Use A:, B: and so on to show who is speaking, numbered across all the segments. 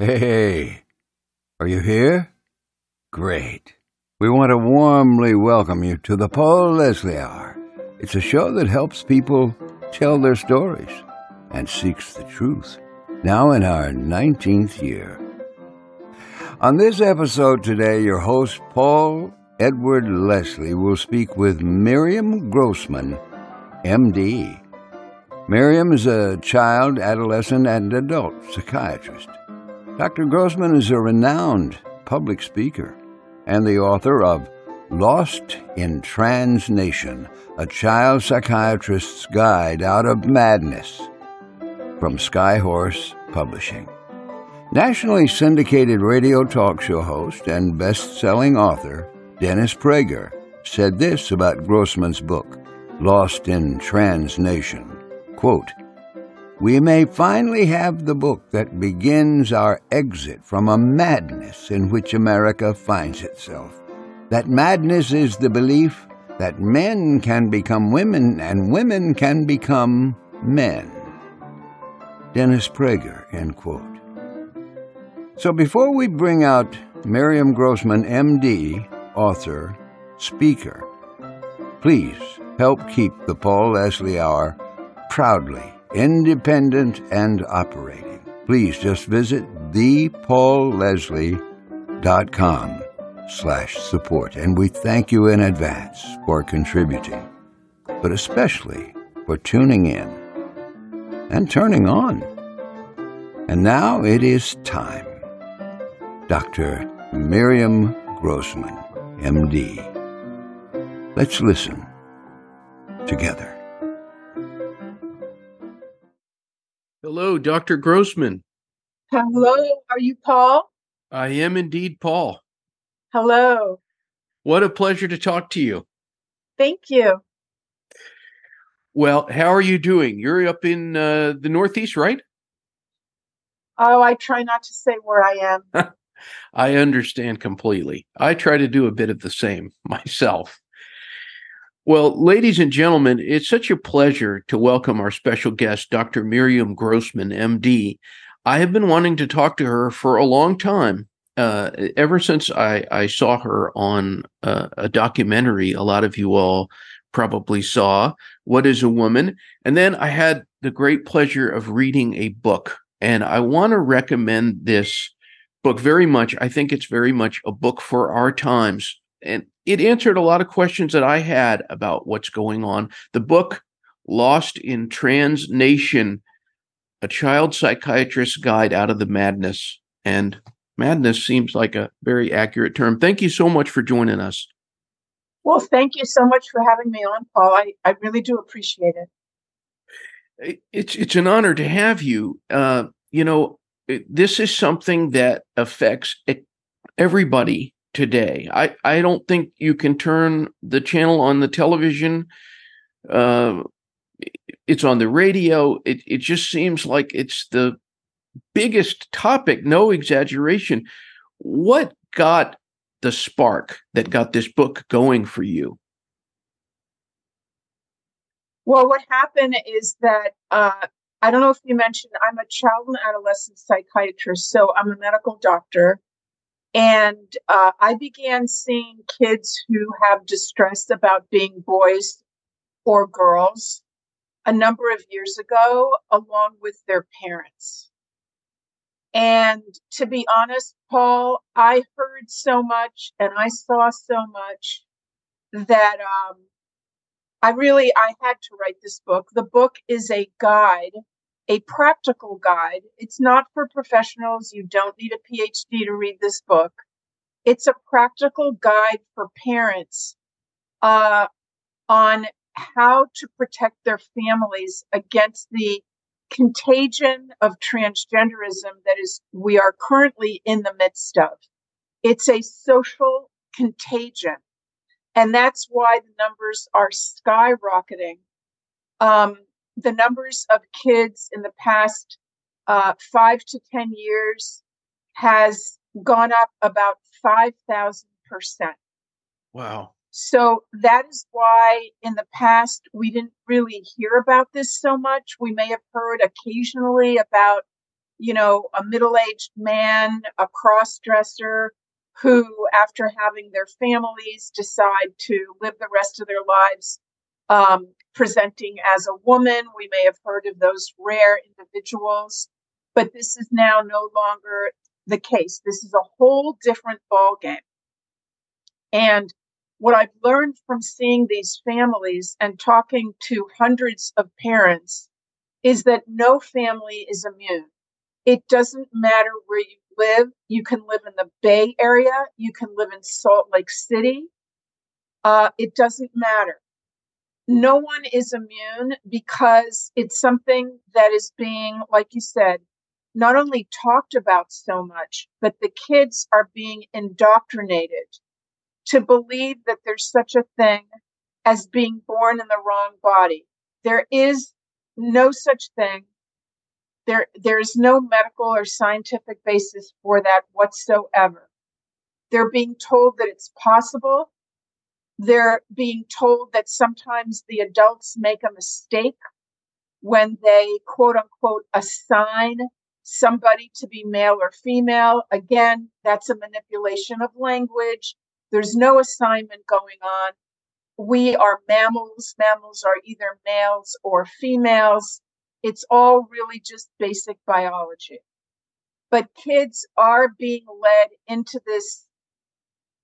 A: Hey, are you here? Great. We want to warmly welcome you to the Paul Leslie Hour. It's a show that helps people tell their stories and seeks the truth. Now in our 19th year. On this episode today, your host, Paul Edward Leslie, will speak with Miriam Grossman, MD. Miriam is a child, adolescent, and adult psychiatrist. Dr. Grossman is a renowned public speaker and the author of Lost in Trans Nation, a child psychiatrist's guide out of madness from Skyhorse Publishing. Nationally syndicated radio talk show host and best selling author Dennis Prager said this about Grossman's book, Lost in Trans Nation. Quote, we may finally have the book that begins our exit from a madness in which America finds itself. That madness is the belief that men can become women and women can become men. Dennis Prager, end quote. So before we bring out Miriam Grossman, MD, author, speaker, please help keep the Paul Leslie Hour proudly independent and operating. Please just visit thepaulleslie.com slash support, and we thank you in advance for contributing, but especially for tuning in and turning on. And now it is time. Dr. Miriam Grossman, MD. Let's listen together.
B: Hello, Dr. Grossman.
C: Hello, are you Paul?
B: I am indeed Paul.
C: Hello.
B: What a pleasure to talk to you.
C: Thank you.
B: Well, how are you doing? You're up in uh, the Northeast, right?
C: Oh, I try not to say where I am.
B: I understand completely. I try to do a bit of the same myself. Well, ladies and gentlemen, it's such a pleasure to welcome our special guest, Dr. Miriam Grossman, MD. I have been wanting to talk to her for a long time. Uh, ever since I, I saw her on uh, a documentary, a lot of you all probably saw What is a Woman? And then I had the great pleasure of reading a book. And I want to recommend this book very much. I think it's very much a book for our times. And it answered a lot of questions that I had about what's going on. The book, Lost in Trans Nation, a child psychiatrist's guide out of the madness. And madness seems like a very accurate term. Thank you so much for joining us.
C: Well, thank you so much for having me on, Paul. I, I really do appreciate
B: it. It's it's an honor to have you. Uh, you know, this is something that affects everybody today. I, I don't think you can turn the channel on the television. Uh, it's on the radio. It, it just seems like it's the biggest topic, no exaggeration. What got the spark that got this book going for you?
C: Well, what happened is that uh, I don't know if you mentioned I'm a child and adolescent psychiatrist, so I'm a medical doctor. And uh, I began seeing kids who have distress about being boys or girls a number of years ago, along with their parents. And to be honest, Paul, I heard so much and I saw so much that um, I really I had to write this book. The book is a guide a practical guide. It's not for professionals. You don't need a PhD to read this book. It's a practical guide for parents uh, on how to protect their families against the contagion of transgenderism that is we are currently in the midst of. It's a social contagion. And that's why the numbers are skyrocketing. Um, the numbers of kids in the past uh, five to 10 years has gone up about 5,000%.
B: Wow.
C: So that is why in the past we didn't really hear about this so much. We may have heard occasionally about you know, a middle aged man, a cross dresser who, after having their families, decide to live the rest of their lives um, presenting as a woman. We may have heard of those rare individuals, but this is now no longer the case. This is a whole different ballgame. And what I've learned from seeing these families and talking to hundreds of parents is that no family is immune. It doesn't matter where you live. You can live in the Bay Area, you can live in Salt Lake City. Uh, it doesn't matter. No one is immune because it's something that is being, like you said, not only talked about so much, but the kids are being indoctrinated to believe that there's such a thing as being born in the wrong body. There is no such thing. There, there's no medical or scientific basis for that whatsoever. They're being told that it's possible. They're being told that sometimes the adults make a mistake when they quote unquote assign somebody to be male or female. Again, that's a manipulation of language. There's no assignment going on. We are mammals. Mammals are either males or females. It's all really just basic biology. But kids are being led into this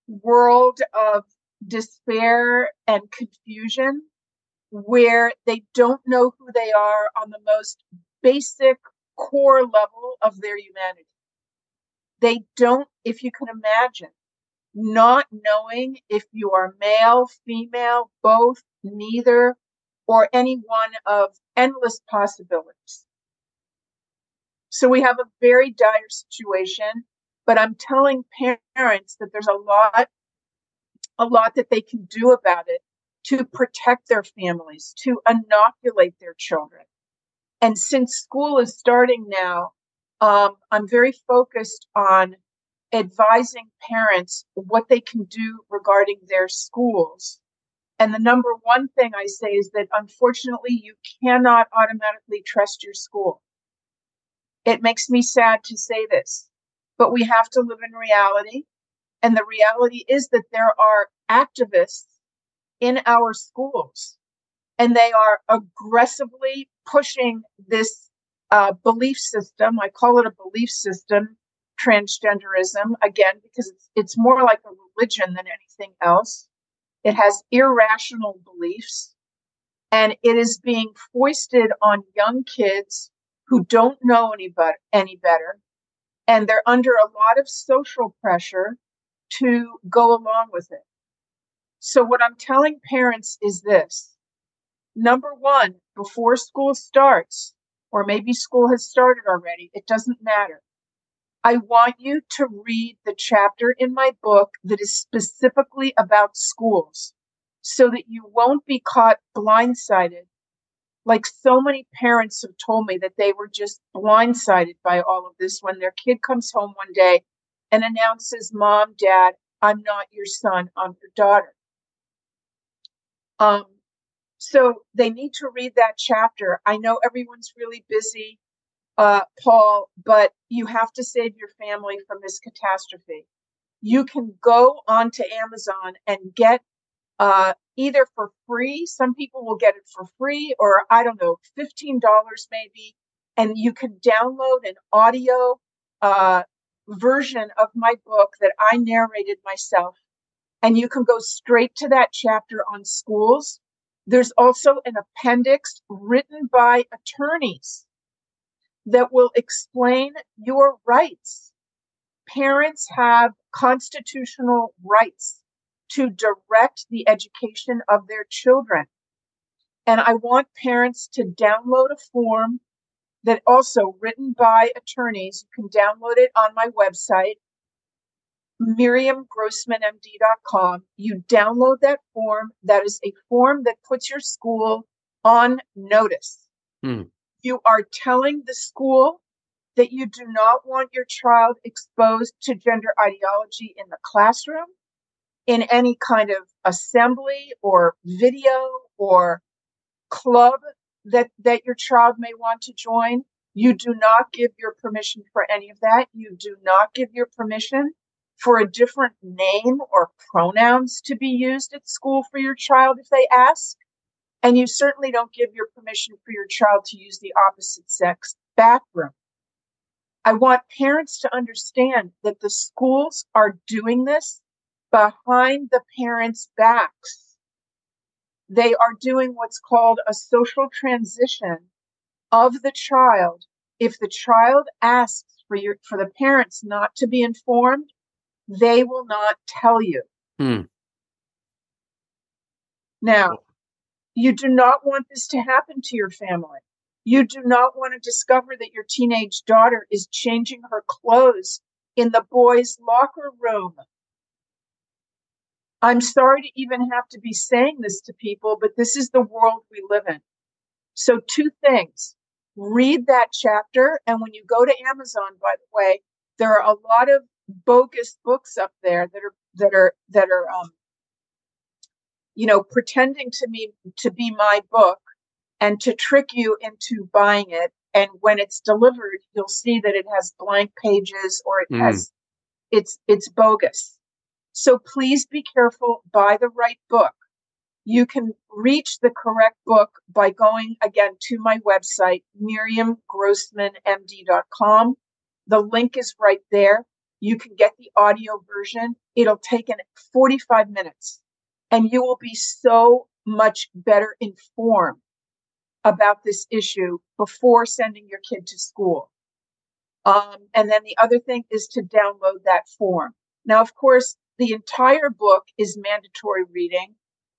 C: world of despair and confusion where they don't know who they are on the most basic core level of their humanity. They don't, if you can imagine, not knowing if you are male, female, both, neither, or any one of endless possibilities. So we have a very dire situation, but I'm telling parents that there's a lot, a lot that they can do about it to protect their families, to inoculate their children. And since school is starting now, um, I'm very focused on advising parents what they can do regarding their schools. And the number one thing I say is that unfortunately, you cannot automatically trust your school. It makes me sad to say this, but we have to live in reality. And the reality is that there are activists in our schools and they are aggressively pushing this uh, belief system. I call it a belief system, transgenderism, again, because it's, it's more like a religion than anything else. It has irrational beliefs and it is being foisted on young kids who don't know any, but, any better. And they're under a lot of social pressure to go along with it. So, what I'm telling parents is this number one, before school starts, or maybe school has started already, it doesn't matter. I want you to read the chapter in my book that is specifically about schools so that you won't be caught blindsided. Like so many parents have told me that they were just blindsided by all of this when their kid comes home one day and announces, Mom, Dad, I'm not your son, I'm your daughter. Um, so they need to read that chapter. I know everyone's really busy, uh, Paul, but you have to save your family from this catastrophe. You can go onto Amazon and get uh, either for free, some people will get it for free, or I don't know, $15 maybe, and you can download an audio uh, version of my book that I narrated myself. And you can go straight to that chapter on schools there's also an appendix written by attorneys that will explain your rights. Parents have constitutional rights to direct the education of their children. And I want parents to download a form that also written by attorneys. You can download it on my website miriamgrossmanmd.com. You download that form. That is a form that puts your school on notice. Hmm. You are telling the school that you do not want your child exposed to gender ideology in the classroom, in any kind of assembly or video or club that, that your child may want to join. You do not give your permission for any of that. You do not give your permission for a different name or pronouns to be used at school for your child if they ask. And you certainly don't give your permission for your child to use the opposite sex bathroom. I want parents to understand that the schools are doing this behind the parents' backs. They are doing what's called a social transition of the child. If the child asks for your for the parents not to be informed, they will not tell you.
B: Hmm.
C: Now, you do not want this to happen to your family. You do not want to discover that your teenage daughter is changing her clothes in the boys' locker room. I'm sorry to even have to be saying this to people, but this is the world we live in. So, two things read that chapter. And when you go to Amazon, by the way, there are a lot of bogus books up there that are, that are, that are, um, you know, pretending to me to be my book and to trick you into buying it. And when it's delivered, you'll see that it has blank pages or it
B: Mm.
C: has, it's, it's bogus. So please be careful, buy the right book. You can reach the correct book by going again to my website, miriamgrossmanmd.com. The link is right there. You can get the audio version. It'll take an 45 minutes and you will be so much better informed about this issue before sending your kid to school. Um, and then the other thing is to download that form. Now, of course, the entire book is mandatory reading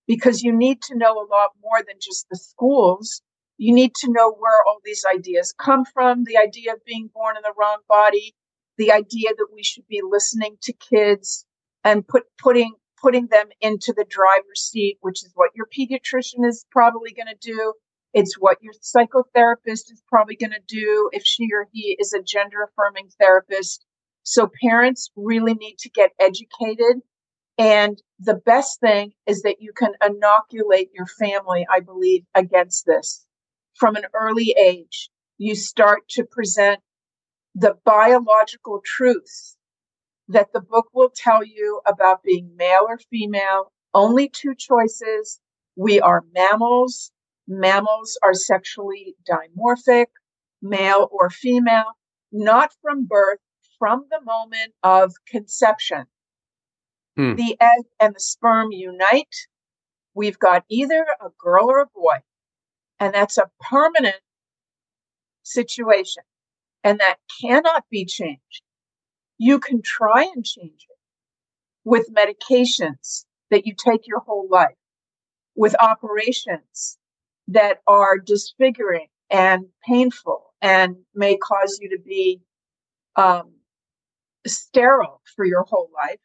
C: because you need to know a lot more than just the schools. You need to know where all these ideas come from the idea of being born in the wrong body, the idea that we should be listening to kids and put, putting putting them into the driver's seat, which is what your pediatrician is probably going to do. It's what your psychotherapist is probably going to do if she or he is a gender affirming therapist. So parents really need to get educated. And the best thing is that you can inoculate your family, I believe, against this from an early age. You start to present the biological truths that the book will tell you about being male or female. Only two choices. We are mammals. Mammals are sexually dimorphic, male or female, not from birth, from the moment of conception.
B: Hmm.
C: The egg and the sperm unite. We've got either a girl or a boy, and that's a permanent situation, and that cannot be changed. You can try and change it with medications that you take your whole life, with operations that are disfiguring and painful and may cause you to be um, sterile for your whole life.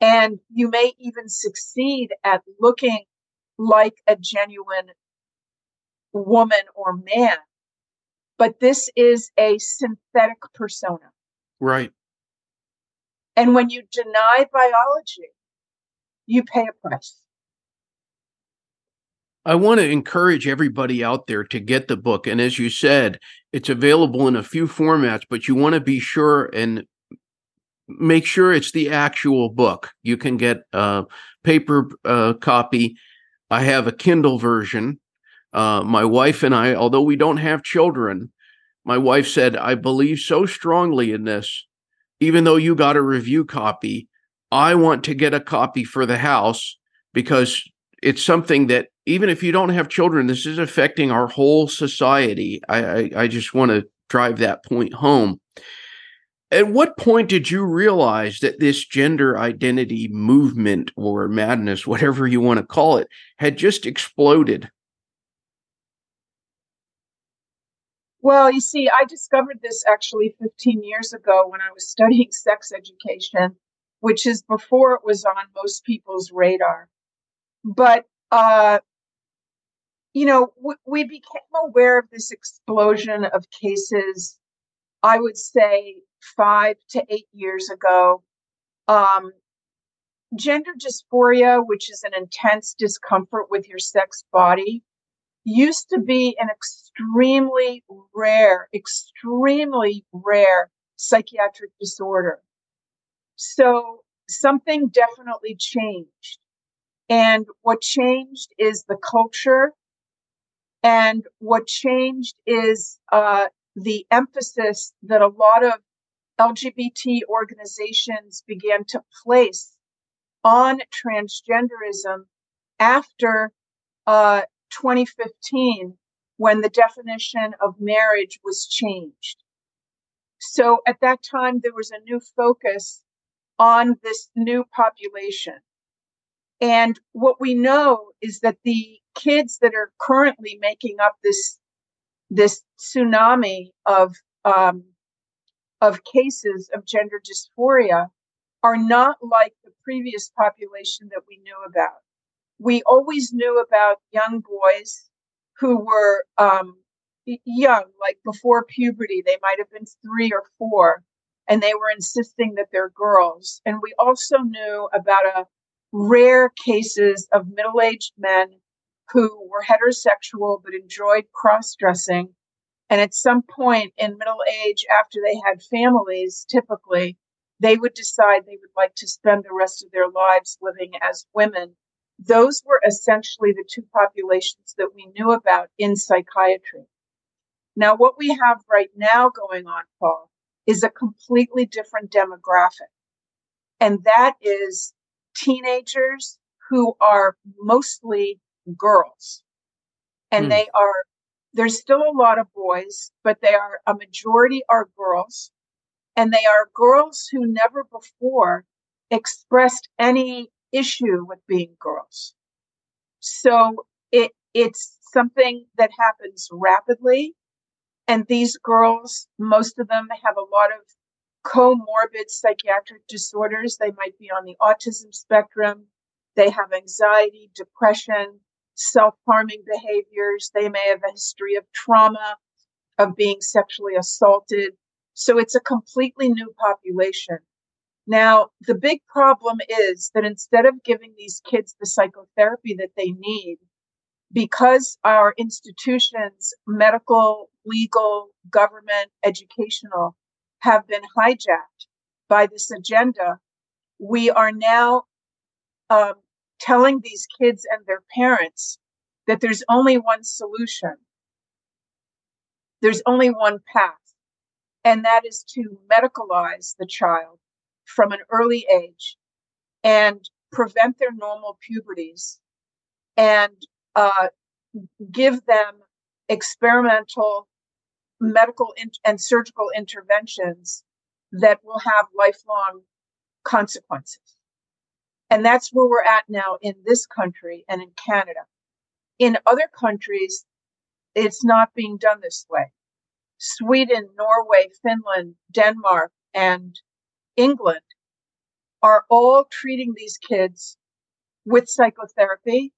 C: And you may even succeed at looking like a genuine woman or man. But this is a synthetic persona.
B: Right.
C: And when you deny biology, you pay a price.
B: I want to encourage everybody out there to get the book. And as you said, it's available in a few formats, but you want to be sure and make sure it's the actual book. You can get a paper uh, copy. I have a Kindle version. Uh, my wife and I, although we don't have children, my wife said, I believe so strongly in this. Even though you got a review copy, I want to get a copy for the house because it's something that even if you don't have children, this is affecting our whole society. I, I, I just want to drive that point home. At what point did you realize that this gender identity movement or madness, whatever you want to call it, had just exploded?
C: Well, you see, I discovered this actually 15 years ago when I was studying sex education, which is before it was on most people's radar. But, uh, you know, we became aware of this explosion of cases, I would say five to eight years ago. Um, gender dysphoria, which is an intense discomfort with your sex body, used to be an extremely rare, extremely rare psychiatric disorder. So something definitely changed. And what changed is the culture. And what changed is uh, the emphasis that a lot of LGBT organizations began to place on transgenderism after uh, 2015 when the definition of marriage was changed. So at that time, there was a new focus on this new population. And what we know is that the kids that are currently making up this this tsunami of um, of cases of gender dysphoria are not like the previous population that we knew about. We always knew about young boys who were um, young, like before puberty. They might have been three or four, and they were insisting that they're girls. And we also knew about a rare cases of middle-aged men who were heterosexual but enjoyed cross-dressing. And at some point in middle age, after they had families, typically, they would decide they would like to spend the rest of their lives living as women. Those were essentially the two populations that we knew about in psychiatry. Now, what we have right now going on, Paul, is a completely different demographic. And that is teenagers who are mostly girls. And hmm. they are, there's still a lot of boys, but they are, a majority are girls. And they are girls who never before expressed any issue with being girls. So it, it's something that happens rapidly. And these girls, most of them have a lot of comorbid psychiatric disorders. They might be on the autism spectrum. They have anxiety, depression, self harming behaviors. They may have a history of trauma, of being sexually assaulted. So it's a completely new population. Now, the big problem is that instead of giving these kids the psychotherapy that they need, because our institutions, medical, legal, government, educational, have been hijacked by this agenda, we are now um, telling these kids and their parents that there's only one solution. There's only one path, and that is to medicalize the child from an early age and prevent their normal puberties and uh, give them experimental medical in- and surgical interventions that will have lifelong consequences. And that's where we're at now in this country and in Canada. In other countries, it's not being done this way. Sweden, Norway, Finland, Denmark, and England are all treating these kids with psychotherapy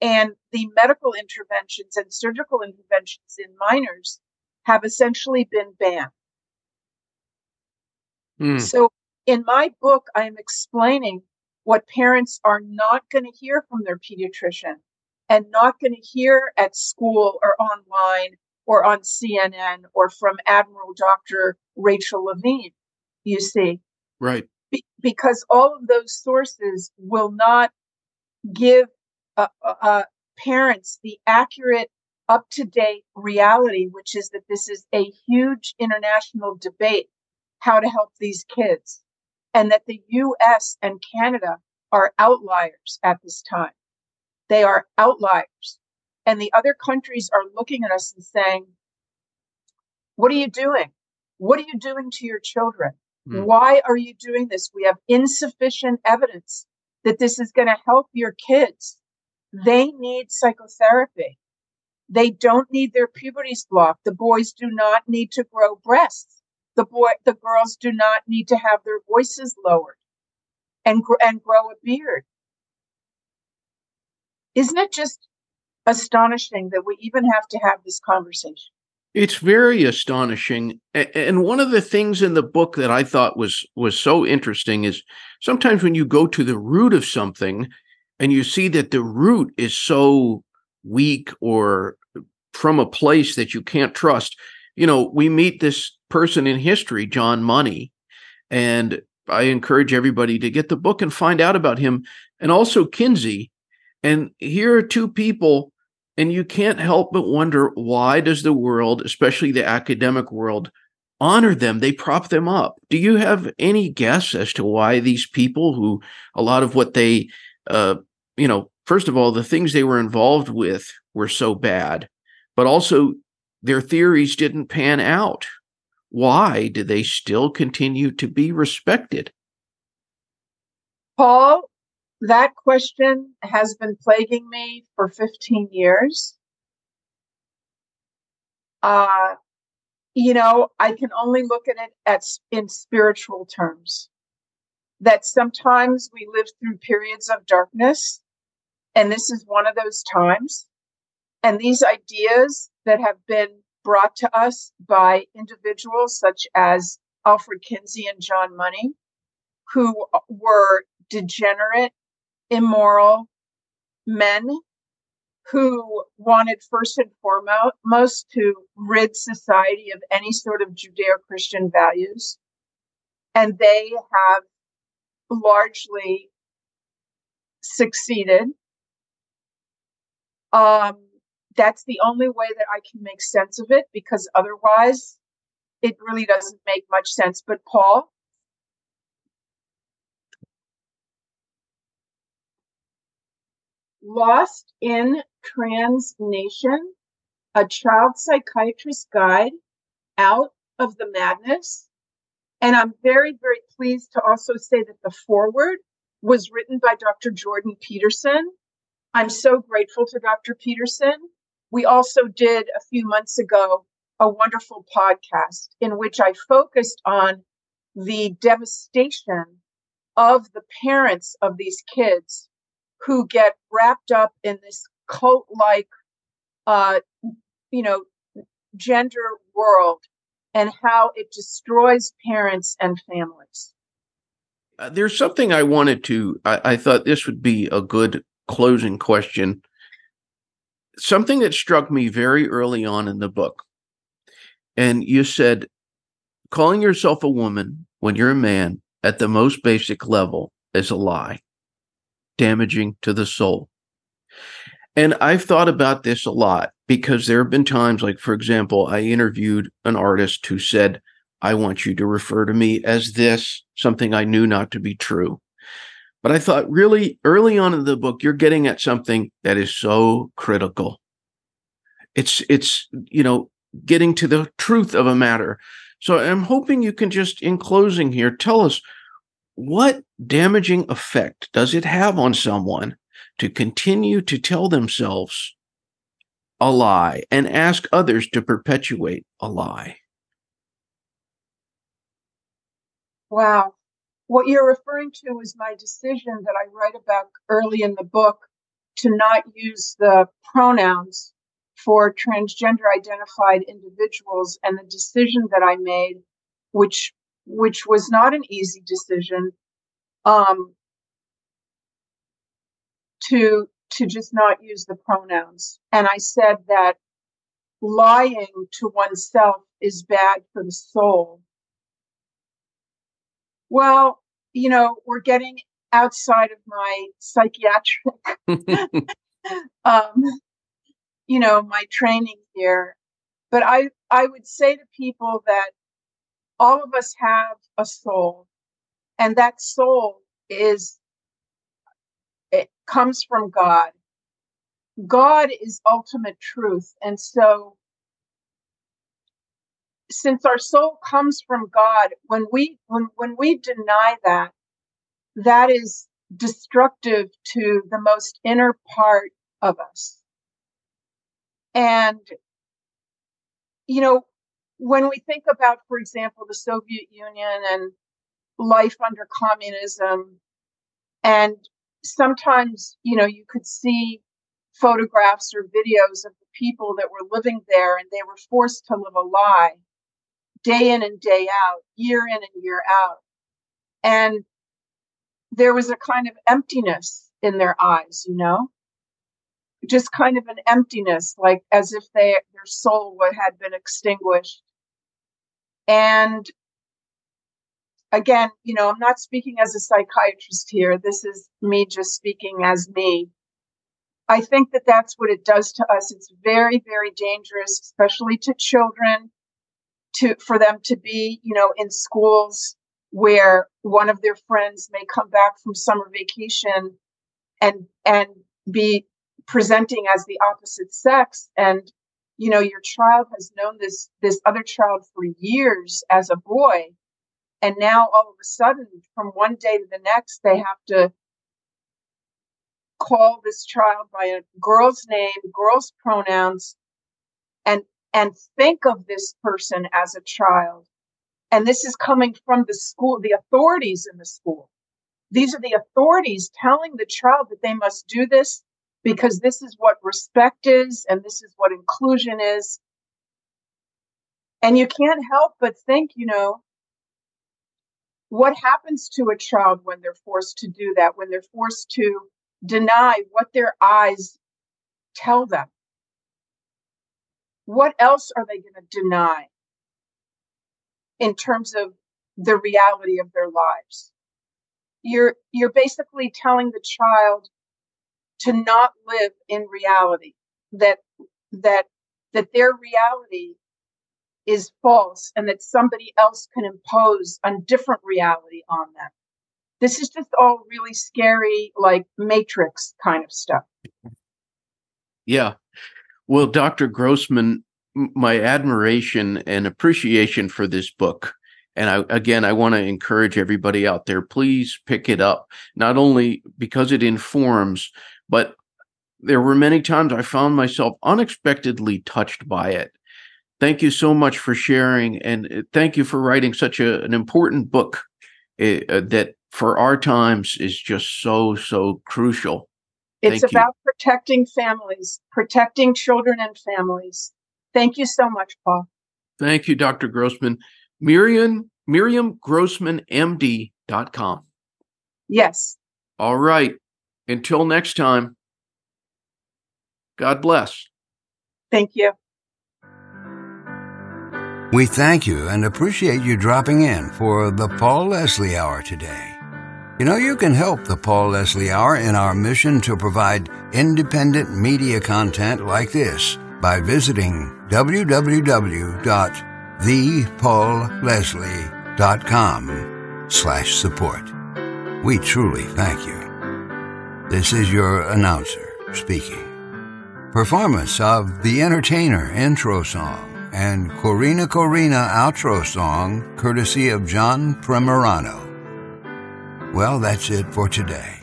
C: and the medical interventions and surgical interventions in minors have essentially been banned. Mm. So in my book, I am explaining what parents are not going to hear from their pediatrician and not going to hear at school or online or on CNN or from Admiral Dr. Rachel Levine, you see.
B: Right.
C: Be- because all of those sources will not give uh, uh, uh parents the accurate up to date reality, which is that this is a huge international debate how to help these kids, and that the US and Canada are outliers at this time. They are outliers. And the other countries are looking at us and saying, What are you doing? What are you doing to your children? Mm. Why are you doing this? We have insufficient evidence that this is going to help your kids. They need psychotherapy. They don't need their puberties blocked. The boys do not need to grow breasts. The boy, the girls do not need to have their voices lowered and, and grow a beard. Isn't it just astonishing that we even have to have this conversation?
B: It's very astonishing. And one of the things in the book that I thought was was so interesting is sometimes when you go to the root of something and you see that the root is so weak or from a place that you can't trust. You know, we meet this person in history, John Money, and I encourage everybody to get the book and find out about him and also Kinsey. And here are two people and you can't help but wonder why does the world, especially the academic world, honor them? They prop them up. Do you have any guess as to why these people who a lot of what they uh, you know, first of all, the things they were involved with were so bad, but also their theories didn't pan out. Why do they still continue to be respected?
C: Paul, that question has been plaguing me for 15 years. Uh, you know, I can only look at it at, in spiritual terms. That sometimes we live through periods of darkness and this is one of those times. And these ideas that have been brought to us by individuals such as Alfred Kinsey and John Money, who were degenerate, immoral men who wanted first and foremost to rid society of any sort of Judeo Christian values. And they have largely succeeded um, that's the only way that I can make sense of it because otherwise it really doesn't make much sense. But Paul, Lost in Trans Nation, a child psychiatrist guide out of the madness. And I'm very, very pleased to also say that the foreword was written by Dr. Jordan Peterson, I'm so grateful to Dr. Peterson. We also did a few months ago a wonderful podcast in which I focused on the devastation of the parents of these kids who get wrapped up in this cult like, uh, you know, gender world and how it destroys parents and families.
B: Uh, there's something I wanted to, I, I thought this would be a good closing question. Something that struck me very early on in the book, and you said, calling yourself a woman when you're a man at the most basic level is a lie, damaging to the soul. And I've thought about this a lot because there have been times, like, for example, I interviewed an artist who said, I want you to refer to me as this, something I knew not to be true. But I thought really early on in the book, you're getting at something that is so critical. It's, it's, you know, getting to the truth of a matter. So I'm hoping you can just, in closing here, tell us what damaging effect does it have on someone to continue to tell themselves a lie and ask others to perpetuate a lie?
C: Wow. What you're referring to is my decision that I write about early in the book to not use the pronouns for transgender identified individuals and the decision that I made, which which was not an easy decision, um, to to just not use the pronouns. And I said that lying to oneself is bad for the soul. Well, you know, we're getting outside of my psychiatric, um, you know, my training here. But I, I would say to people that all of us have a soul, and that soul is, it comes from God. God is ultimate truth. And so since our soul comes from God, when we when when we deny that, that is destructive to the most inner part of us. And you know, when we think about, for example, the Soviet Union and life under communism, and sometimes, you know, you could see photographs or videos of the people that were living there and they were forced to live a lie day in and day out, year in and year out. And there was a kind of emptiness in their eyes, you know? just kind of an emptiness, like as if they their soul had been extinguished. And again, you know, I'm not speaking as a psychiatrist here. This is me just speaking as me. I think that that's what it does to us. It's very, very dangerous, especially to children, to for them to be, you know, in schools where one of their friends may come back from summer vacation and and be presenting as the opposite sex. And you know your child has known this this other child for years as a boy. And now all of a sudden from one day to the next they have to call this child by a girl's name girl's pronouns and and think of this person as a child and this is coming from the school the authorities in the school these are the authorities telling the child that they must do this because this is what respect is and this is what inclusion is. And you can't help but think, you know, what happens to a child when they're forced to do that, when they're forced to deny what their eyes tell them? What else are they going to deny in terms of the reality of their lives? You're you're basically telling the child to not live in reality that that that their reality is false and that somebody else can impose a different reality on them. This is just all really scary like matrix kind of stuff.
B: Yeah well dr grossman my admiration and appreciation for this book and I, again, I want to encourage everybody out there, please pick it up, not only because it informs, but there were many times I found myself unexpectedly touched by it. Thank you so much for sharing, and uh, thank you for writing such a, an important book uh, uh, that for our times is just so, so crucial.
C: It's thank about you. protecting families, protecting children and families. Thank you so much, Paul.
B: Thank you, Dr. Grossman. Miriam, Miriam Grossman, MD.com.
C: Yes.
B: All right. Until next time, God bless.
C: Thank you.
A: We thank you and appreciate you dropping in for the Paul Leslie Hour today. You know, you can help the Paul Leslie Hour in our mission to provide independent media content like this by visiting www.thepaulleslie.com slash support. We truly thank you. This is your announcer speaking. Performance of The Entertainer intro song and Corina Corina outro song, courtesy of John Primorano. Well, that's it for today.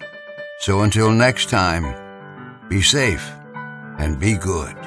A: So until next time, be safe and be good.